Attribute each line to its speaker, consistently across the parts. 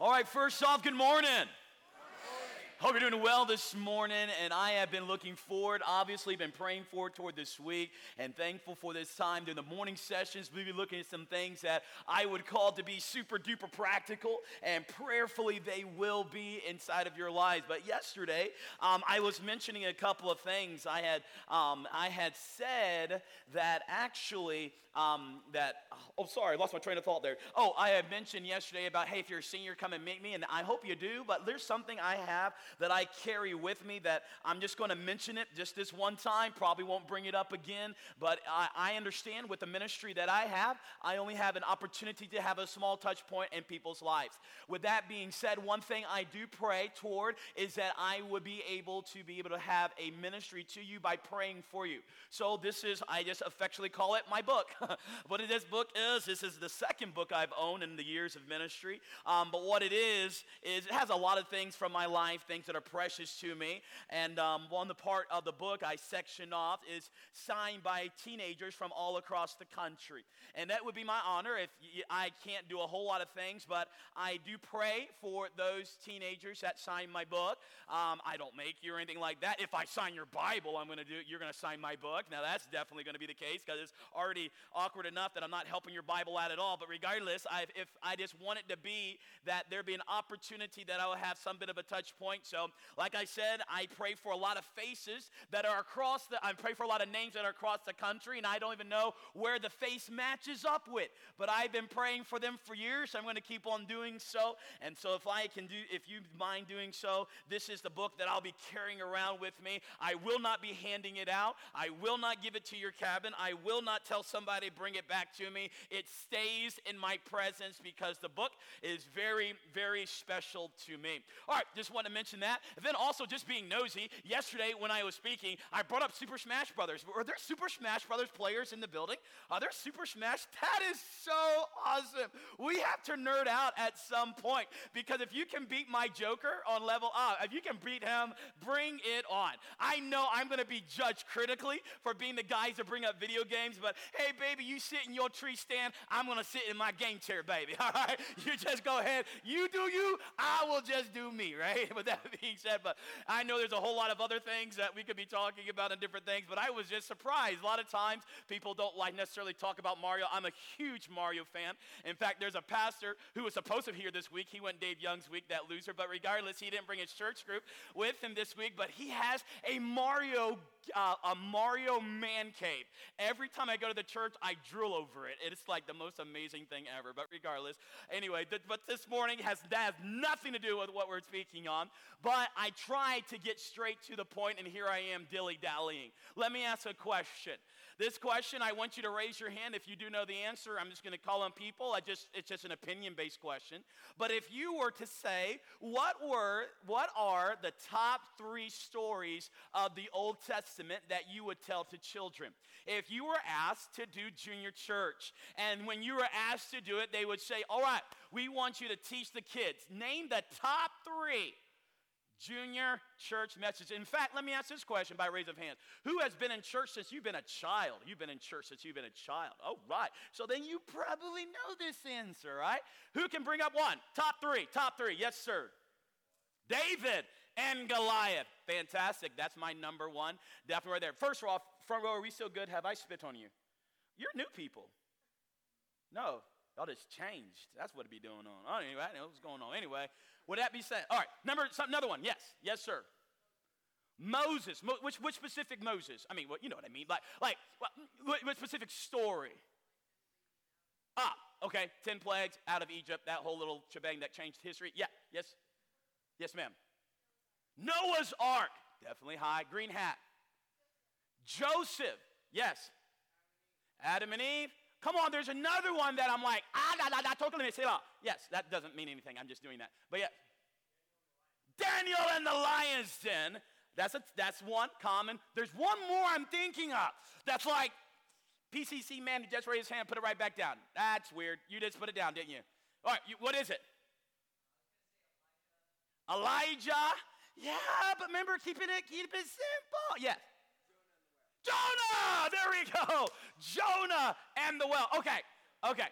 Speaker 1: All right, first off, good morning. Hope you're doing well this morning, and I have been looking forward, obviously, been praying forward toward this week, and thankful for this time during the morning sessions. We'll be looking at some things that I would call to be super duper practical, and prayerfully they will be inside of your lives. But yesterday, um, I was mentioning a couple of things. I had um, I had said that actually um, that oh sorry, I lost my train of thought there. Oh, I had mentioned yesterday about hey, if you're a senior, come and meet me, and I hope you do. But there's something I have that I carry with me that I'm just going to mention it just this one time, probably won't bring it up again. But I, I understand with the ministry that I have, I only have an opportunity to have a small touch point in people's lives. With that being said, one thing I do pray toward is that I would be able to be able to have a ministry to you by praying for you. So this is, I just affectionately call it my book. what this book is, this is the second book I've owned in the years of ministry. Um, but what it is, is it has a lot of things from my life, things that are precious to me. And um, one the part of the book I section off is signed by teenagers from all across the country. And that would be my honor if I can't do a whole lot of things, but I do pray for those teenagers that sign my book. Um, I don't make you or anything like that. If I sign your Bible, I'm going to do. You're going to sign my book. Now that's definitely going to be the case because it's already awkward enough that I'm not helping your Bible out at all. But regardless, I, if I just want it to be that there be an opportunity that I will have some bit of a touch point so, like I said, I pray for a lot of faces that are across the, I pray for a lot of names that are across the country, and I don't even know where the face matches up with. But I've been praying for them for years. So I'm going to keep on doing so. And so, if I can do, if you mind doing so, this is the book that I'll be carrying around with me. I will not be handing it out. I will not give it to your cabin. I will not tell somebody bring it back to me. It stays in my presence because the book is very, very special to me. All right, just want to mention mention that. And then also just being nosy, yesterday when I was speaking, I brought up Super Smash Brothers. Are there Super Smash Brothers players in the building? Are there Super Smash? That is so awesome. We have to nerd out at some point because if you can beat my Joker on level up, if you can beat him, bring it on. I know I'm going to be judged critically for being the guys that bring up video games, but hey, baby, you sit in your tree stand. I'm going to sit in my game chair, baby. All right? You just go ahead. You do you. I will just do me, right? But that being said, but I know there's a whole lot of other things that we could be talking about and different things, but I was just surprised. A lot of times people don't like necessarily talk about Mario. I'm a huge Mario fan. In fact, there's a pastor who was supposed to be here this week. He went Dave Young's week, that loser, but regardless, he didn't bring his church group with him this week, but he has a Mario uh, a Mario man cave. Every time I go to the church, I drool over it. It's like the most amazing thing ever. But regardless, anyway, th- but this morning has that has nothing to do with what we're speaking on. But I tried to get straight to the point, and here I am dilly dallying. Let me ask a question. This question, I want you to raise your hand if you do know the answer. I'm just going to call on people. I just it's just an opinion-based question. But if you were to say, what were what are the top 3 stories of the Old Testament that you would tell to children? If you were asked to do junior church, and when you were asked to do it, they would say, "All right, we want you to teach the kids. Name the top 3 junior church message. In fact, let me ask this question by raise of hands. Who has been in church since you've been a child? You've been in church since you've been a child. Oh, right. So then you probably know this answer, right? Who can bring up one? Top three. Top three. Yes, sir. David and Goliath. Fantastic. That's my number one. Definitely right there. First of all, front row, are we still good? Have I spit on you? You're new people. No, y'all just changed. That's what it be doing on. Oh, anyway, I don't know what's going on. Anyway, would that be said? All right, number some, another one. Yes, yes, sir. Moses. Mo, which which specific Moses? I mean, what you know what I mean? Like like what, what specific story? Ah, okay. Ten plagues out of Egypt. That whole little shebang that changed history. Yeah. Yes. Yes, ma'am. Noah's Ark. Definitely high. Green hat. Joseph. Yes. Adam and Eve. Come on, there's another one that I'm like, ah, da, da, da, totally Yes, that doesn't mean anything. I'm just doing that. But yeah. Daniel and the lion's den. That's, a, that's one common. There's one more I'm thinking of that's like, PCC man, he just raised his hand, put it right back down. That's weird. You just put it down, didn't you? All right, you, what is it? Elijah. Yeah, but remember, keeping it, keep it simple. Yes. Jonah! There we go. Jonah and the well. Okay, okay.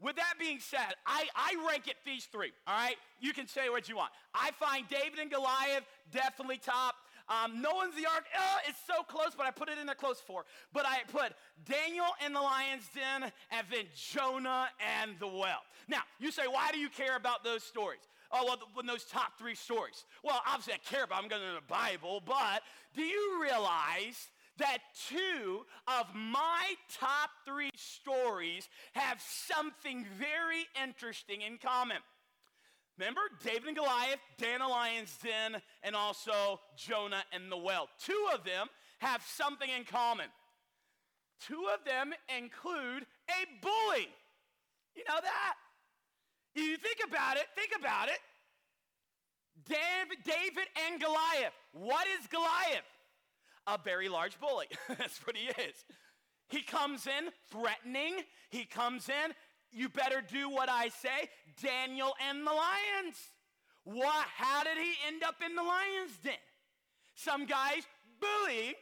Speaker 1: with that being said, I, I rank it these three, all right? You can say what you want. I find David and Goliath definitely top. Um, Noah's the ark, uh, it's so close, but I put it in there close for. But I put Daniel in the lion's den, and then Jonah and the well. Now, you say, why do you care about those stories? Oh, well, when those top three stories. Well, obviously I care about them because they're in the Bible, but do you realize that two of my top three stories have something very interesting in common. Remember David and Goliath, Dan the lion's den, and also Jonah and the well. Two of them have something in common. Two of them include a bully. You know that? You think about it, think about it. David, David and Goliath. What is Goliath? A very large bully. That's what he is. He comes in threatening. He comes in, you better do what I say. Daniel and the lions. What? How did he end up in the lion's den? Some guys bullying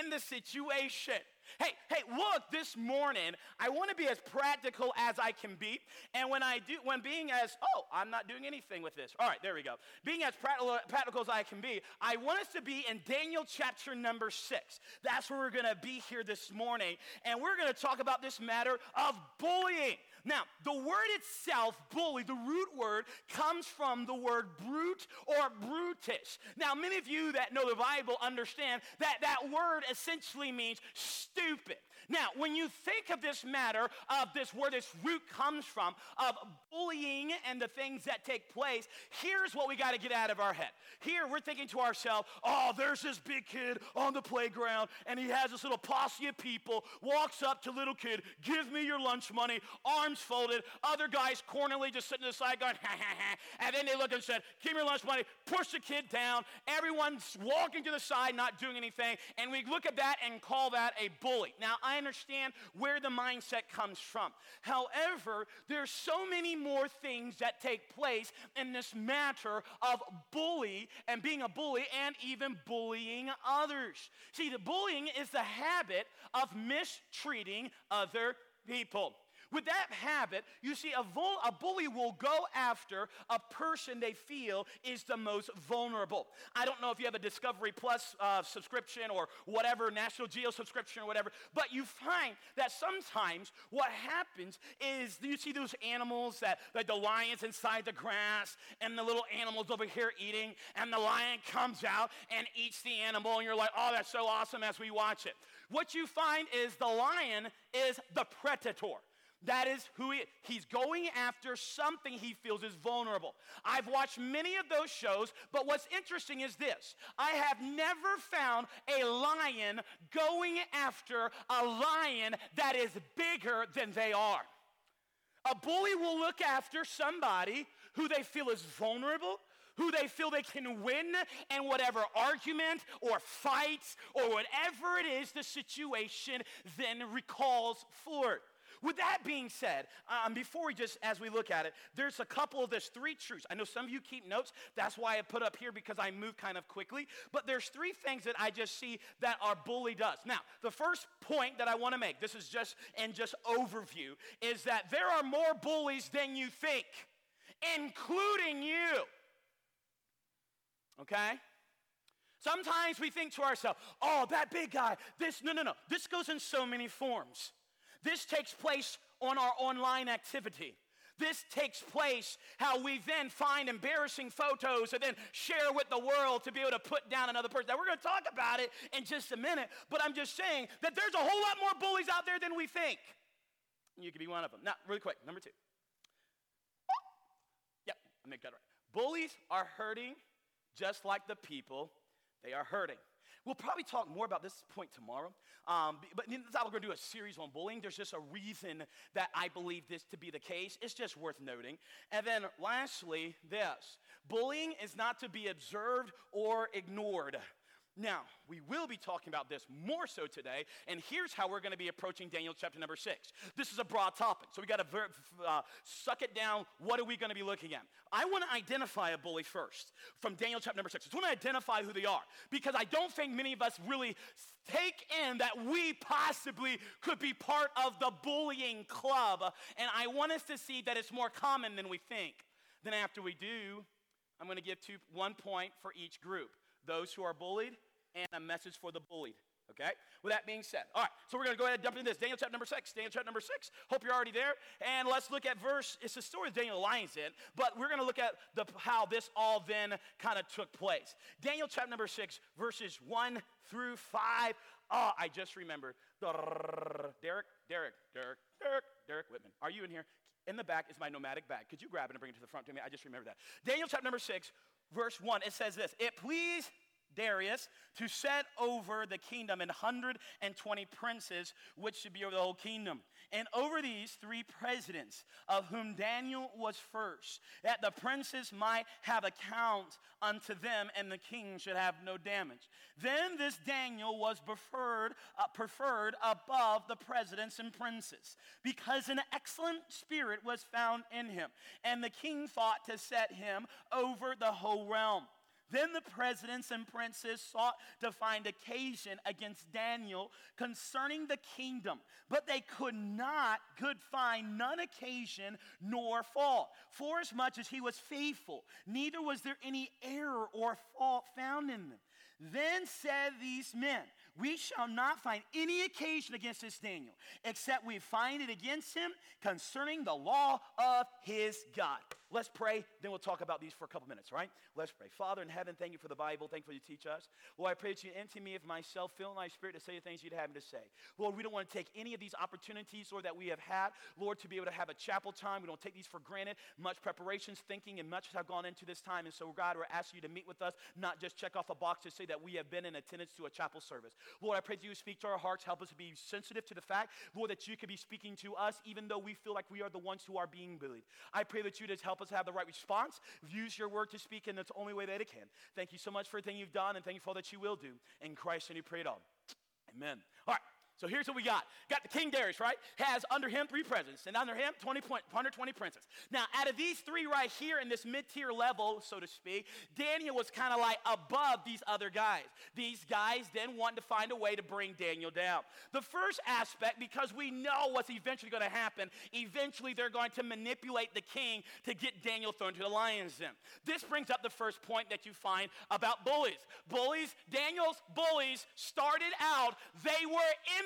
Speaker 1: in the situation. Hey, hey, look, this morning, I want to be as practical as I can be. And when I do, when being as, oh, I'm not doing anything with this. All right, there we go. Being as practical, practical as I can be, I want us to be in Daniel chapter number six. That's where we're going to be here this morning. And we're going to talk about this matter of bullying. Now, the word itself, bully, the root word, comes from the word brute or brutish. Now, many of you that know the Bible understand that that word essentially means stupid. Now, when you think of this matter of this, where this root comes from, of bullying and the things that take place, here's what we got to get out of our head. Here, we're thinking to ourselves, oh, there's this big kid on the playground, and he has this little posse of people, walks up to little kid, give me your lunch money, arms folded, other guys cornerly just sitting aside going, ha ha ha. And then they look and said, give me your lunch money, push the kid down. Everyone's walking to the side, not doing anything. And we look at that and call that a bully. Now, I understand where the mindset comes from. However, there's so many more things that take place in this matter of bully and being a bully and even bullying others. See, the bullying is the habit of mistreating other people. With that habit, you see, a, vul- a bully will go after a person they feel is the most vulnerable. I don't know if you have a Discovery Plus uh, subscription or whatever, National Geo subscription or whatever, but you find that sometimes what happens is you see those animals that, like the lions inside the grass and the little animals over here eating, and the lion comes out and eats the animal, and you're like, oh, that's so awesome as we watch it. What you find is the lion is the predator. That is who he. He's going after something he feels is vulnerable. I've watched many of those shows, but what's interesting is this I have never found a lion going after a lion that is bigger than they are. A bully will look after somebody who they feel is vulnerable, who they feel they can win in whatever argument or fight or whatever it is the situation then recalls for. With that being said, um, before we just, as we look at it, there's a couple of, there's three truths. I know some of you keep notes. That's why I put up here because I move kind of quickly. But there's three things that I just see that our bully does. Now, the first point that I want to make, this is just in just overview, is that there are more bullies than you think, including you. Okay? Sometimes we think to ourselves, oh, that big guy, this, no, no, no. This goes in so many forms. This takes place on our online activity. This takes place how we then find embarrassing photos and then share with the world to be able to put down another person. Now, we're going to talk about it in just a minute, but I'm just saying that there's a whole lot more bullies out there than we think. You could be one of them. Now, really quick, number two. Yep, I make that right. Bullies are hurting just like the people they are hurting. We'll probably talk more about this point tomorrow. Um, but we're going to do a series on bullying. There's just a reason that I believe this to be the case. It's just worth noting. And then lastly, this bullying is not to be observed or ignored. Now, we will be talking about this more so today, and here's how we're going to be approaching Daniel chapter number six. This is a broad topic, so we got to uh, suck it down. What are we going to be looking at? I want to identify a bully first from Daniel chapter number six. I want to identify who they are because I don't think many of us really take in that we possibly could be part of the bullying club, and I want us to see that it's more common than we think. Then, after we do, I'm going to give two, one point for each group those who are bullied, and a message for the bullied. Okay? With that being said, all right, so we're going to go ahead and jump into this. Daniel chapter number six. Daniel chapter number six. Hope you're already there. And let's look at verse, it's the story of Daniel Lions in, but we're going to look at the, how this all then kind of took place. Daniel chapter number six, verses one through five. Oh, I just remembered. Derek, Derek, Derek, Derek, Derek Whitman. Are you in here? In the back is my nomadic bag. Could you grab it and bring it to the front to me? I just remember that. Daniel chapter number six, verse 1, it says this It pleased Darius to set over the kingdom an 120 princes, which should be over the whole kingdom. And over these three presidents, of whom Daniel was first, that the princes might have account unto them, and the king should have no damage. Then this Daniel was preferred, uh, preferred above the presidents and princes, because an excellent spirit was found in him, and the king thought to set him over the whole realm. Then the presidents and princes sought to find occasion against Daniel concerning the kingdom, but they could not, could find none occasion nor fault, Forasmuch as he was faithful, neither was there any error or fault found in them. Then said these men, We shall not find any occasion against this Daniel, except we find it against him concerning the law of his God. Let's pray, then we'll talk about these for a couple minutes, right? Let's pray. Father in heaven, thank you for the Bible. Thank you for you teach us. Lord, I pray that you empty me of myself, fill my spirit to say the things you'd have me to say. Lord, we don't want to take any of these opportunities, Lord, that we have had, Lord, to be able to have a chapel time. We don't take these for granted. Much preparations, thinking, and much have gone into this time. And so, God, we're asking you to meet with us, not just check off a box to say that we have been in attendance to a chapel service. Lord, I pray that you speak to our hearts, help us to be sensitive to the fact, Lord, that you could be speaking to us, even though we feel like we are the ones who are being bullied. I pray that you just help us have the right response. Use your word to speak in the only way that it can. Thank you so much for everything you've done, and thank you for all that you will do. In Christ, and you pray it all. Amen. All right. So here's what we got. Got the King Darius, right? Has under him three presidents, and under him 20, 120 princes. Now, out of these three right here in this mid-tier level, so to speak, Daniel was kind of like above these other guys. These guys then wanted to find a way to bring Daniel down. The first aspect, because we know what's eventually going to happen, eventually they're going to manipulate the king to get Daniel thrown to the lion's den. This brings up the first point that you find about bullies. Bullies, Daniel's bullies started out, they were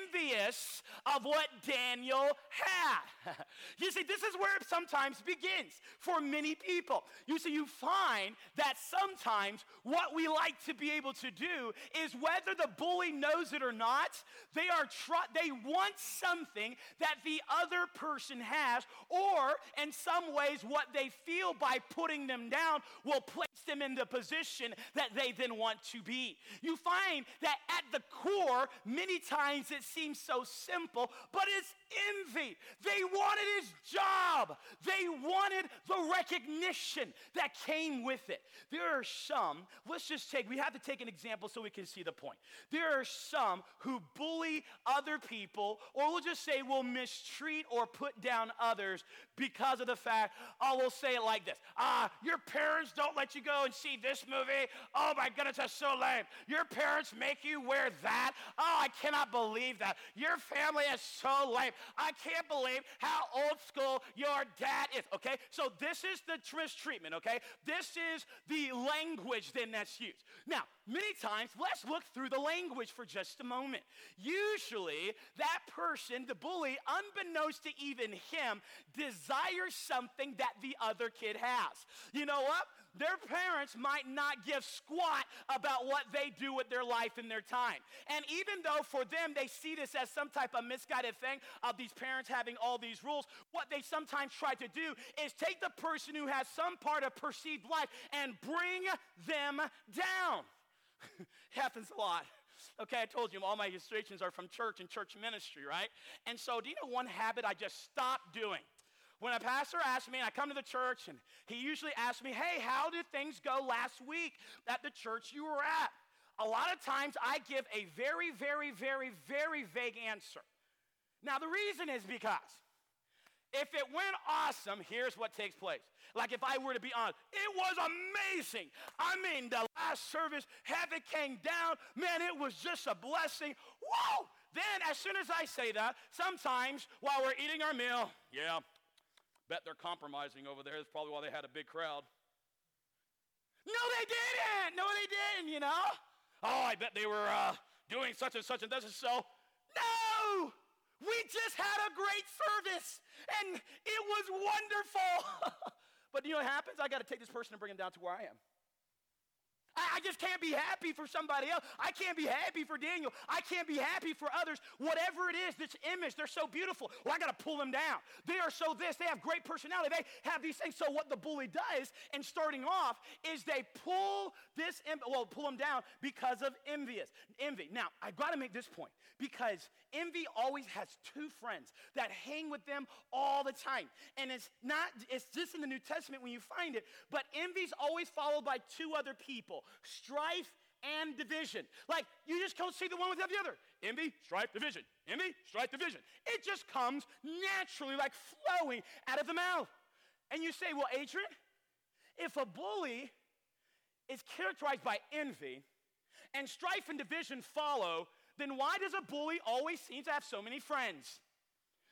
Speaker 1: envious of what Daniel had. you see, this is where it sometimes begins for many people. You see, you find that sometimes what we like to be able to do is whether the bully knows it or not, they are tr- they want something that the other person has, or in some ways, what they feel by putting them down will place them in the position that they then want to be. You find that at the core, many times it seems so simple, but it's envy. They wanted his job, they wanted the recognition that came with it. There are some, let's just take, we have to take an example so we can see the point. There are some who bully other people, or we'll just say will mistreat or put down others because of the fact, oh, we'll say it like this Ah, your parents don't let you go and see this movie. Oh my goodness, that's so lame. Your parents make you wear that. Oh, I cannot believe that. Your family is so lame. I can't believe how old school your dad is. Okay, so this is the treatment. Okay, this is the language then that's used. Now, many times, let's look through the language for just a moment. Usually, that person, the bully, unbeknownst to even him, desires something that the other kid has. You know what? Their parents might not give squat about what they do with their life and their time. And even though for them they see this as some type of misguided thing of these parents having all these rules, what they sometimes try to do is take the person who has some part of perceived life and bring them down. Happens a lot. Okay, I told you all my illustrations are from church and church ministry, right? And so, do you know one habit I just stopped doing? When a pastor asks me, and I come to the church, and he usually asks me, Hey, how did things go last week at the church you were at?
Speaker 2: a lot of times I give a very, very, very, very vague answer. Now, the reason is because if it went awesome, here's what takes place. Like if I were to be honest, it was amazing. I mean, the last service, heaven came down. Man, it was just a blessing. Whoa! Then, as soon as I say that, sometimes while we're eating our meal, yeah, bet they're compromising over there. That's probably why they had a big crowd. No, they didn't. No, they didn't, you know? Oh, I bet they were uh, doing such and such and this and so. No! We just had a great service and it was wonderful. but you know what happens? I got to take this person and bring him down to where I am. I, I just can't be happy for somebody else. I can't be happy for Daniel. I can't be happy for others. Whatever it is, this image, they're so beautiful. Well, I got to pull them down. They are so this. They have great personality. They have these things. So what the bully does in starting off is they pull this, well, pull them down because of envious, envy. Now, I've got to make this point because envy always has two friends that hang with them all the time. And it's not, it's just in the New Testament when you find it, but envy's always followed by two other people strife and division. Like you just don't see the one without the other. Envy, strife, division. Envy, strife, division. It just comes naturally, like flowing out of the mouth. And you say, well, Adrian, if a bully is characterized by envy and strife and division follow, then why does a bully always seem to have so many friends?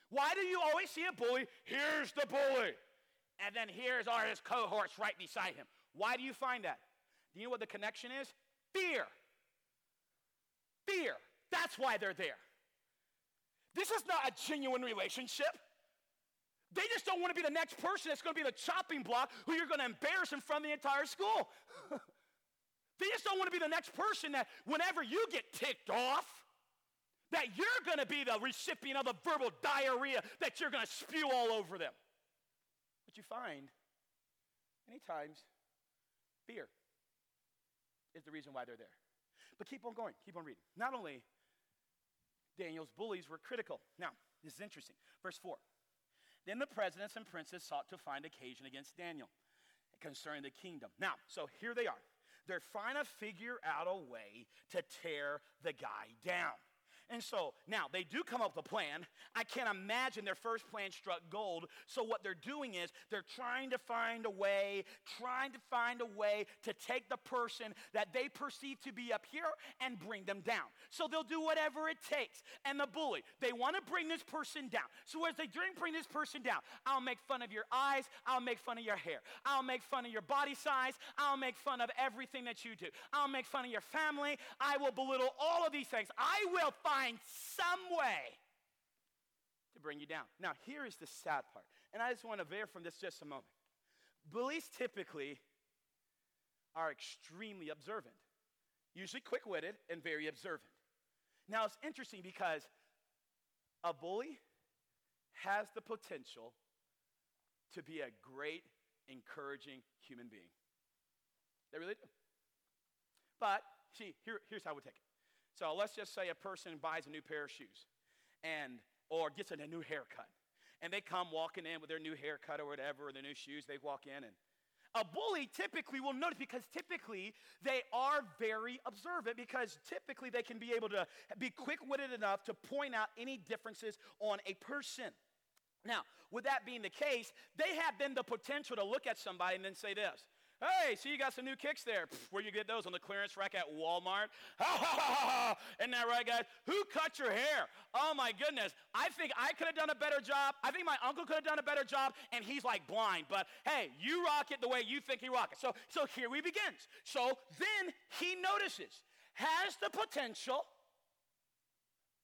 Speaker 2: Why do you always see a bully? Here's the bully. And then here's our his cohorts right beside him. Why do you find that? Do you know what the connection is? Fear. Fear. That's why they're there. This is not a genuine relationship. They just don't want to be the next person that's going to be the chopping block who you're going to embarrass in front of the entire school. they just don't want to be the next person that whenever you get ticked off, that you're going to be the recipient of the verbal diarrhea that you're going to spew all over them. But you find many times fear the reason why they're there. But keep on going, keep on reading. Not only Daniel's bullies were critical. Now, this is interesting. Verse 4. Then the presidents and princes sought to find occasion against Daniel concerning the kingdom. Now, so here they are. They're trying to figure out a way to tear the guy down. And so now they do come up with a plan. I can't imagine their first plan struck gold. So what they're doing is they're trying to find a way, trying to find a way to take the person that they perceive to be up here and bring them down. So they'll do whatever it takes. And the bully, they want to bring this person down. So as they bring this person down, I'll make fun of your eyes, I'll make fun of your hair, I'll make fun of your body size, I'll make fun of everything that you do, I'll make fun of your family, I will belittle all of these things. I will find find some way to bring you down. Now, here is the sad part, and I just want to veer from this just a moment. Bullies typically are extremely observant, usually quick witted and very observant. Now, it's interesting because a bully has the potential to be a great, encouraging human being. They really do. But, see, here, here's how we take it. So let's just say a person buys a new pair of shoes and or gets a new haircut. And they come walking in with their new haircut or whatever, or their new shoes, they walk in and a bully typically will notice because typically they are very observant because typically they can be able to be quick-witted enough to point out any differences on a person. Now, with that being the case, they have then the potential to look at somebody and then say this Hey, see, you got some new kicks there. Pfft, where you get those? On the clearance rack at Walmart? Isn't that right, guys? Who cut your hair? Oh, my goodness. I think I could have done a better job. I think my uncle could have done a better job, and he's like blind. But hey, you rock it the way you think you rock it. So, so here we begins. So then he notices, has the potential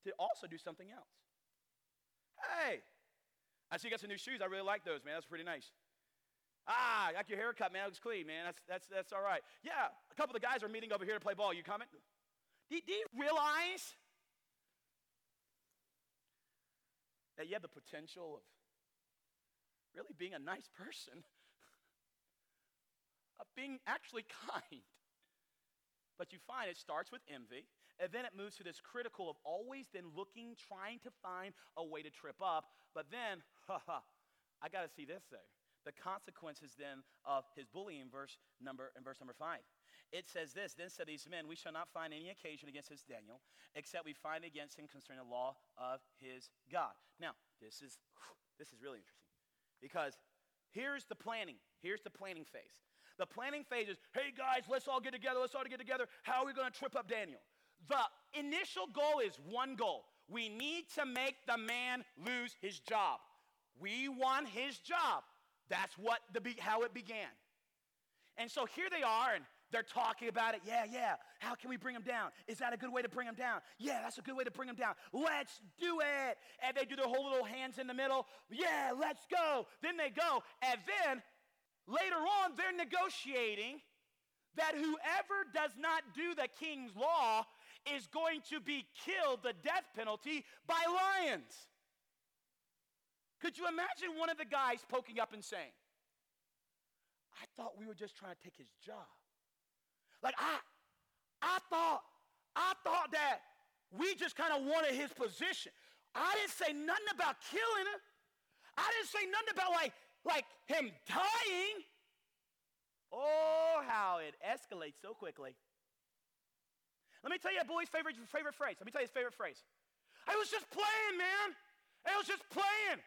Speaker 2: to also do something else. Hey, I see you got some new shoes. I really like those, man. That's pretty nice. Ah, I got your haircut, man. It looks clean, man. That's, that's, that's all right. Yeah, a couple of the guys are meeting over here to play ball. You coming? Do, do you realize that you have the potential of really being a nice person, of being actually kind? But you find it starts with envy, and then it moves to this critical of always then looking, trying to find a way to trip up. But then, ha ha, I got to see this there.
Speaker 1: The consequences then of his bullying verse number in verse number five. It says this, then said these men, we shall not find any occasion against this Daniel, except we find against him concerning the law of his God. Now, this is this is really interesting. Because here's the planning. Here's the planning phase. The planning phase is, hey guys, let's all get together, let's all get together. How are we gonna trip up Daniel? The initial goal is one goal. We need to make the man lose his job. We want his job. That's what the how it began. And so here they are, and they're talking about it. Yeah, yeah. How can we bring them down? Is that a good way to bring them down? Yeah, that's a good way to bring them down. Let's do it. And they do their whole little hands in the middle. Yeah, let's go. Then they go. And then later on, they're negotiating that whoever does not do the king's law is going to be killed, the death penalty, by lions. Could you imagine one of the guys poking up and saying, I thought we were just trying to take his job. Like I I thought I thought that we just kind of wanted his position. I didn't say nothing about killing him. I didn't say nothing about like like him dying. Oh, how it escalates so quickly. Let me tell you a boy's favorite favorite phrase. Let me tell you his favorite phrase. I was just playing, man. I was just playing.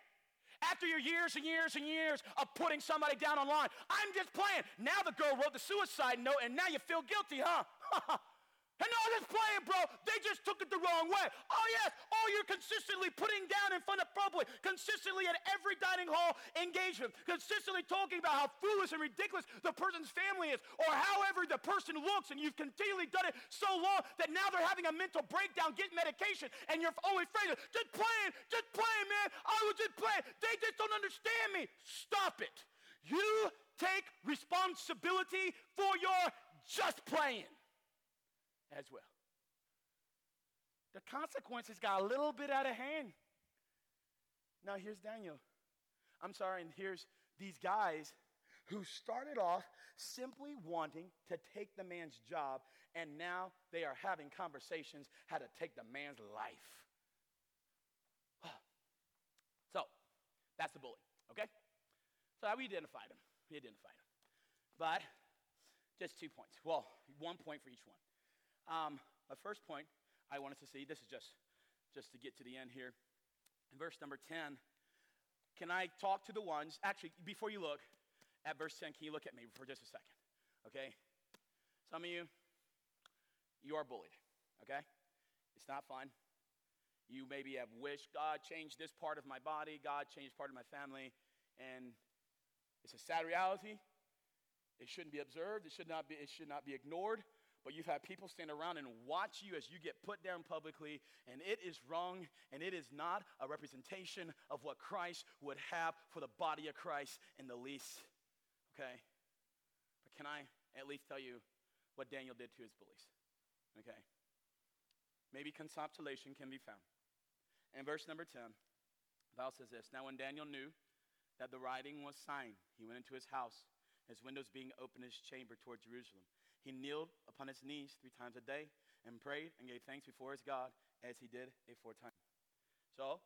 Speaker 1: After your years and years and years of putting somebody down online, I'm just playing. Now the girl wrote the suicide note, and now you feel guilty, huh? And no, just playing, bro. They just took it the wrong way. Oh, yes. Oh, you're consistently putting down in front of public, consistently at every dining hall engagement, consistently talking about how foolish and ridiculous the person's family is, or however the person looks, and you've continually done it so long that now they're having a mental breakdown, get medication, and you're always afraid of just playing, just playing, man. I was just playing. They just don't understand me. Stop it. You take responsibility for your just playing as well. The consequences got a little bit out of hand. Now, here's Daniel. I'm sorry, and here's these guys who started off simply wanting to take the man's job, and now they are having conversations how to take the man's life. So, that's the bully, okay? So, we identified him. We identified him. But, just two points. Well, one point for each one. Um, my first point I wanted to see, this is just, just to get to the end here. In verse number 10, can I talk to the ones, actually, before you look at verse 10, can you look at me for just a second? Okay? Some of you, you are bullied, okay? It's not fun. You maybe have wished God changed this part of my body, God changed part of my family, and it's a sad reality. It shouldn't be observed, it should not be, it should not be ignored but you've had people stand around and watch you as you get put down publicly, and it is wrong, and it is not a representation of what Christ would have for the body of Christ in the least. Okay? But can I at least tell you what Daniel did to his bullies? Okay? Maybe consolation can be found. In verse number 10, the Bible says this Now, when Daniel knew that the writing was signed, he went into his house, his windows being open his chamber toward Jerusalem. He kneeled upon his knees three times a day and prayed and gave thanks before his God as he did aforetime. So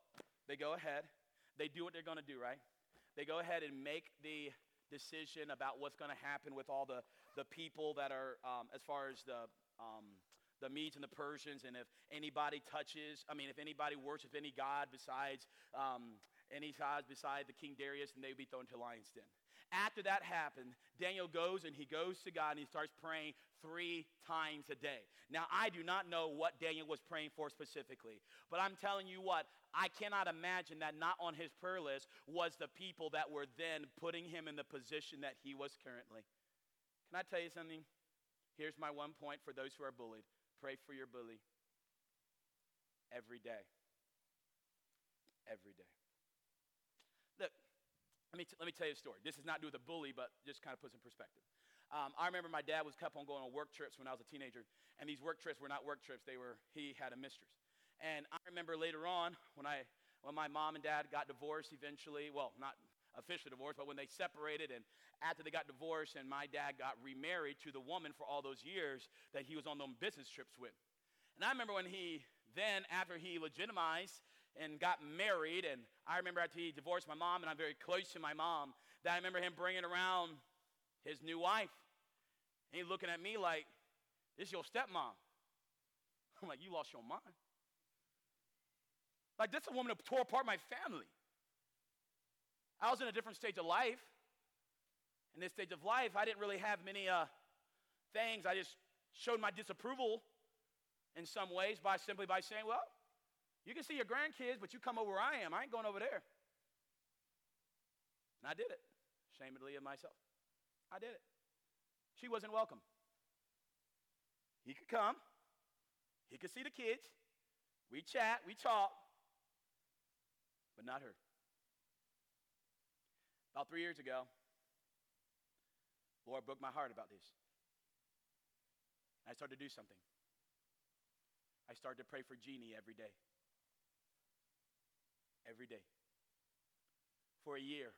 Speaker 1: they go ahead, they do what they're going to do, right? They go ahead and make the decision about what's going to happen with all the, the people that are, um, as far as the, um, the Medes and the Persians, and if anybody touches, I mean, if anybody worships any god besides um, any gods beside the King Darius, then they would be thrown to lion's den. After that happened, Daniel goes and he goes to God and he starts praying three times a day. Now, I do not know what Daniel was praying for specifically, but I'm telling you what, I cannot imagine that not on his prayer list was the people that were then putting him in the position that he was currently. Can I tell you something? Here's my one point for those who are bullied pray for your bully every day. Every day. Let me, t- let me tell you a story. This is not do with a bully, but just kind of puts in perspective. Um, I remember my dad was kept on going on work trips when I was a teenager, and these work trips were not work trips. They were, he had a mistress. And I remember later on when, I, when my mom and dad got divorced eventually, well, not officially divorced, but when they separated and after they got divorced and my dad got remarried to the woman for all those years that he was on those business trips with. And I remember when he then, after he legitimized and got married. And I remember after he divorced my mom, and I'm very close to my mom,
Speaker 2: that I remember him bringing around his new wife. And he's looking at me like, this is your stepmom. I'm like, you lost your mind. Like, this is a woman that tore apart my family. I was in a different stage of life. In this stage of life, I didn't really have many uh, things. I just showed my disapproval in some ways by simply by saying, well, you can see your grandkids, but you come over where I am. I ain't going over there. And I did it, shamedly of myself. I did it. She wasn't welcome. He could come, he could see the kids, we chat, we talk, but not her. About three years ago, Lord broke my heart about this. I started to do something. I started to pray for Jeannie every day. Every day. For a year,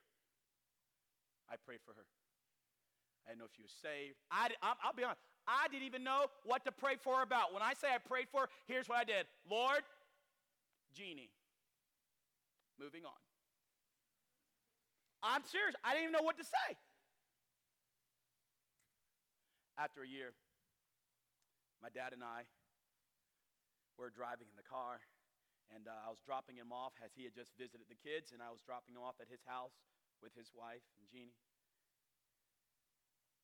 Speaker 2: I prayed for her. I didn't know if she was saved. I, I'll be honest. I didn't even know what to pray for about. When I say I prayed for, her, here's what I did Lord, Jeannie. Moving on. I'm serious. I didn't even know what to say. After a year, my dad and I were driving in the car, and uh, I was dropping him off as he had just visited the kids, and I was dropping him off at his house with his wife and Jeannie.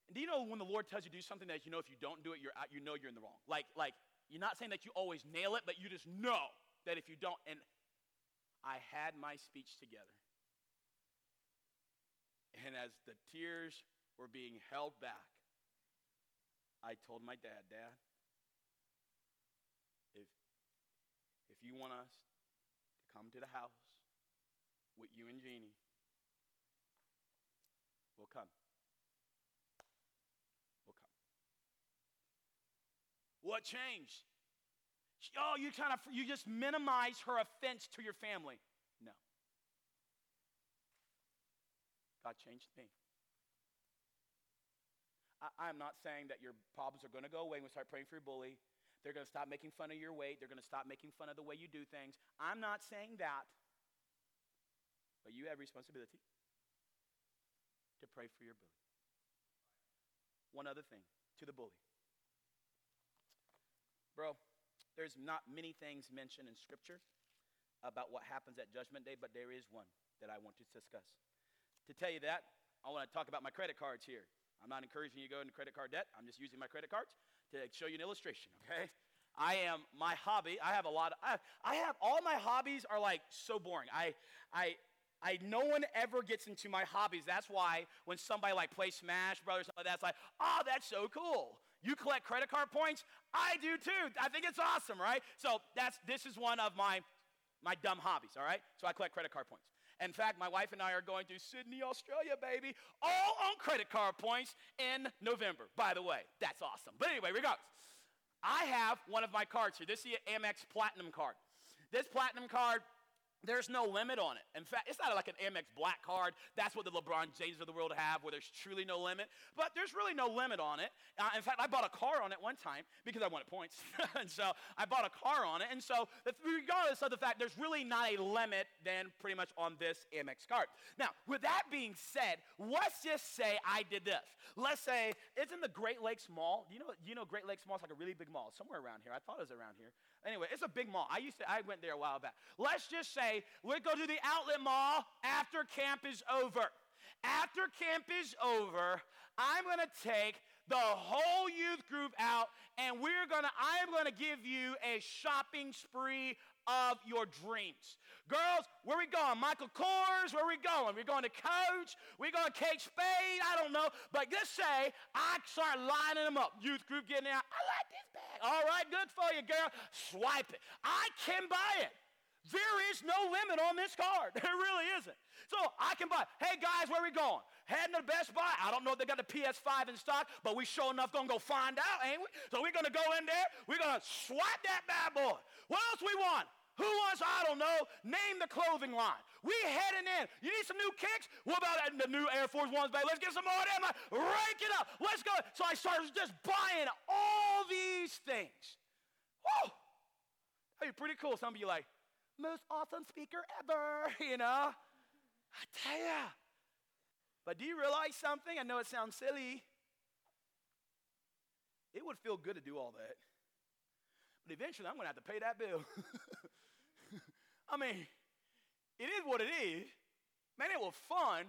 Speaker 2: And do you know when the Lord tells you to do something that you know if you don't do it, you're out, you know you're in the wrong? Like, like you're not saying that you always nail it, but you just know that if you don't. And I had my speech together. And as the tears were being held back, I told my dad, Dad, if, if you want us to come to the house with you and Jeannie, we'll come. We'll come. What changed? Oh, you kind of you just minimize her offense to your family. No. God changed me. I, am not saying that your problems are going to go away when we start praying for your bully. They're going to stop making fun of your weight. They're going to stop making fun of the way you do things. I'm not saying that. But you have responsibility to pray for your bully. One other thing to the bully. Bro, there's not many things mentioned in Scripture about what happens at Judgment Day, but there is one that I want to discuss. To tell you that, I want to talk about my credit cards here. I'm not encouraging you to go into credit card debt. I'm just using my credit cards to show you an illustration, okay? I am my hobby. I have a lot of I, I have all my hobbies are like so boring. I I I no one ever gets into my hobbies. That's why when somebody like plays Smash Brothers, like that's like, oh, that's so cool. You collect credit card points? I do too. I think it's awesome, right? So that's this is one of my my dumb hobbies, all right? So I collect credit card points. In fact, my wife and I are going to Sydney, Australia, baby, all on credit card points in November. By the way, that's awesome. But anyway, regardless, I have one of my cards here. This is the Amex Platinum card. This Platinum card there's no limit on it. In fact, it's not like an Amex black card. That's what the LeBron James of the world have, where there's truly no limit. But there's really no limit on it. Uh, in fact, I bought a car on it one time because I wanted points. and so I bought a car on it. And so, regardless of the fact, there's really not a limit then pretty much on this Amex card. Now, with that being said, let's just say I did this. Let's say it's in the Great Lakes Mall. You know, you know Great Lakes Mall? is like a really big mall, somewhere around here. I thought it was around here. Anyway, it's a big mall. I used to, I went there a while back. Let's just say we go to the outlet mall after camp is over. After camp is over, I'm to take the whole youth group out and we're to I am to give you a shopping spree of your dreams. Girls, where we going? Michael Kors, where we going? We're going to Coach, we're going to Kate Spade, I don't know. But just say I start lining them up. Youth group getting out. I like this bag. All right, good for you, girl. Swipe it. I can buy it. There is no limit on this card. There really isn't. So I can buy. Hey guys, where we going? Heading to Best Buy. I don't know if they got the PS5 in stock, but we sure enough gonna go find out, ain't we? So we're gonna go in there. We're gonna swipe that bad boy. What else we want? Who wants, I don't know, name the clothing line. We heading in. You need some new kicks? What about the new Air Force Ones, baby? Let's get some more of them. Rank it up. Let's go. So I started just buying all these things. Whoa. That'd be pretty cool. Some of you like, most awesome speaker ever, you know? I tell ya. But do you realize something? I know it sounds silly. It would feel good to do all that. But eventually, I'm going to have to pay that bill. I mean, it is what it is. Man, it was fun.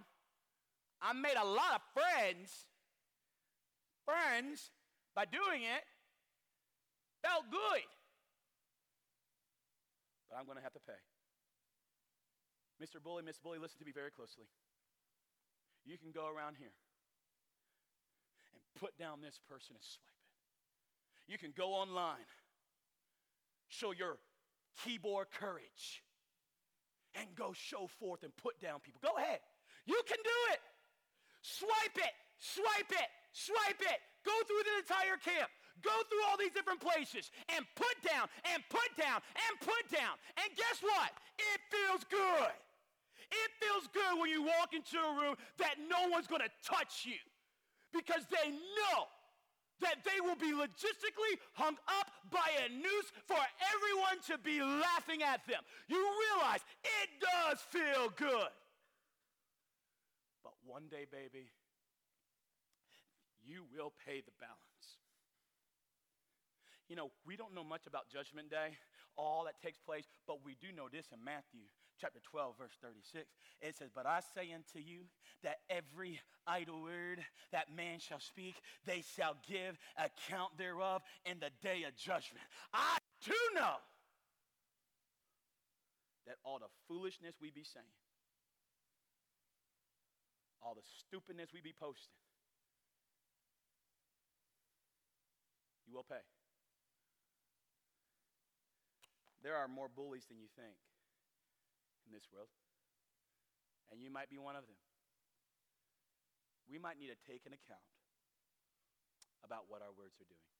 Speaker 2: I made a lot of friends. Friends by doing it. Felt good. But I'm going to have to pay. Mr. Bully, Miss Bully, listen to me very closely. You can go around here and put down this person and swipe it. You can go online, show your keyboard courage, and go show forth and put down people. Go ahead. You can do it. Swipe it, swipe it, swipe it. Go through the entire camp. Go through all these different places and put down and put down and put down. And guess what? It feels good. It feels good when you walk into a room that no one's going to touch you because they know that they will be logistically hung up by a noose for everyone to be laughing at them. You realize it does feel good. But one day, baby, you will pay the balance. You know, we don't know much about Judgment Day, all that takes place, but we do know this in Matthew chapter 12, verse 36. It says, But I say unto you that every idle word that man shall speak, they shall give account thereof in the day of judgment. I do know that all the foolishness we be saying, all the stupidness we be posting, you will pay. There are more bullies than you think in this world, and you might be one of them. We might need to take an account about what our words are doing.